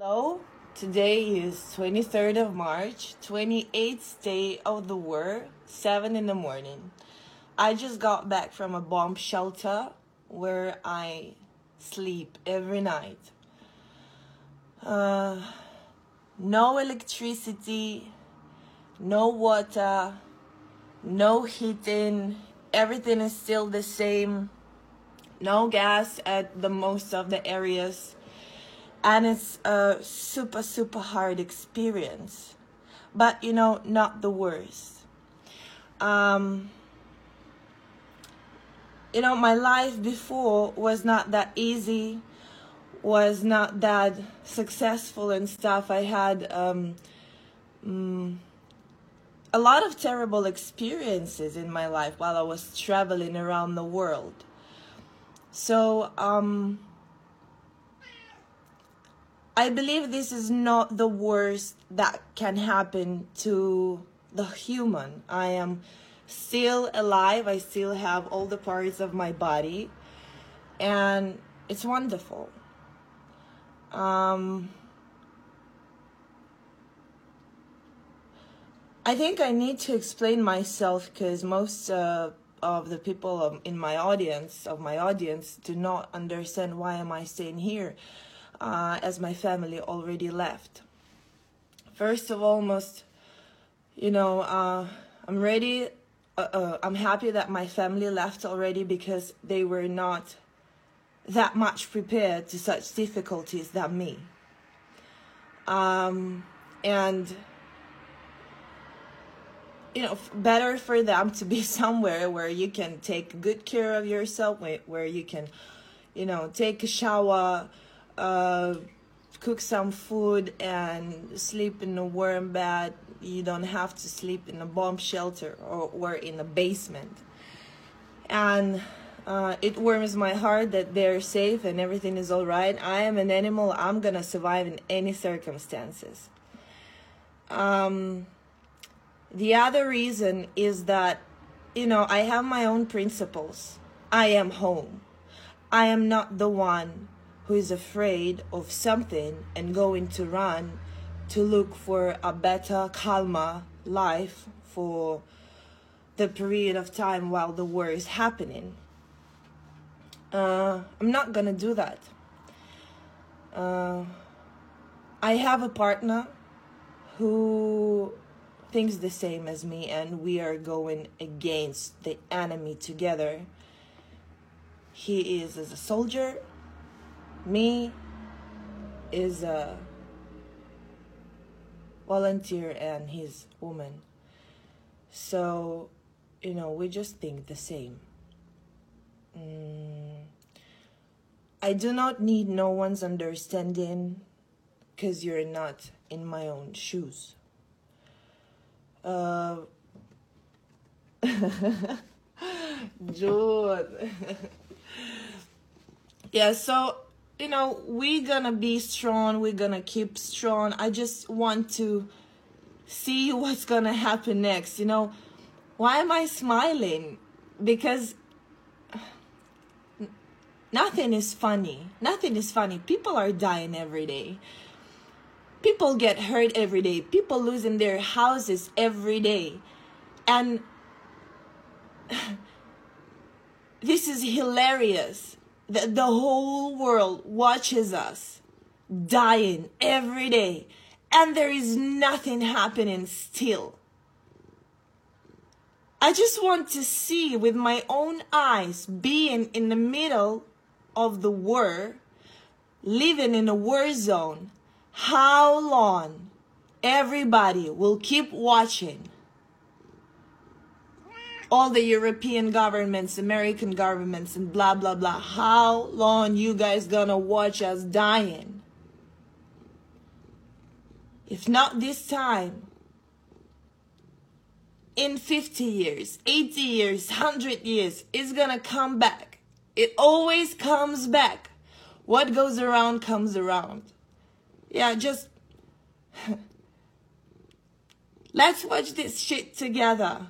Hello, today is 23rd of March, 28th day of the war, 7 in the morning. I just got back from a bomb shelter where I sleep every night. Uh, no electricity, no water, no heating, everything is still the same. No gas at the most of the areas and it's a super super hard experience. But you know not the worst. Um you know my life before was not that easy was not that successful and stuff. I had um mm, a lot of terrible experiences in my life while i was traveling around the world. So um I believe this is not the worst that can happen to the human. I am still alive. I still have all the parts of my body. And it's wonderful. Um, I think I need to explain myself because most uh, of the people in my audience, of my audience, do not understand why am I staying here uh, as my family already left. First of all, most, you know, uh, I'm ready. Uh, uh, I'm happy that my family left already because they were not that much prepared to such difficulties than me. Um, and you know, better for them to be somewhere where you can take good care of yourself, where you can, you know, take a shower, uh, cook some food and sleep in a warm bed. You don't have to sleep in a bomb shelter or, or in a basement. And uh, it warms my heart that they're safe and everything is all right. I am an animal. I'm gonna survive in any circumstances. Um, the other reason is that, you know, I have my own principles. I am home. I am not the one who is afraid of something and going to run to look for a better, calmer life for the period of time while the war is happening. Uh, I'm not gonna do that. Uh, I have a partner who thinks the same as me, and we are going against the enemy together. He is as a soldier, me is a volunteer and he's woman. So, you know, we just think the same. Mm, I do not need no one's understanding because you're not in my own shoes. Uh, Jude. yeah, so you know, we're gonna be strong, we're gonna keep strong. I just want to see what's gonna happen next. You know, why am I smiling? Because nothing is funny. Nothing is funny. People are dying every day. People get hurt every day. People losing their houses every day. And this is hilarious the, the whole world watches us dying every day and there is nothing happening still. I just want to see with my own eyes being in the middle of the war, living in a war zone, how long everybody will keep watching all the European governments, American governments, and blah, blah, blah. How long you guys gonna watch us dying? If not this time, in 50 years, 80 years, 100 years, it's gonna come back. It always comes back. What goes around comes around. Yeah, just let's watch this shit together.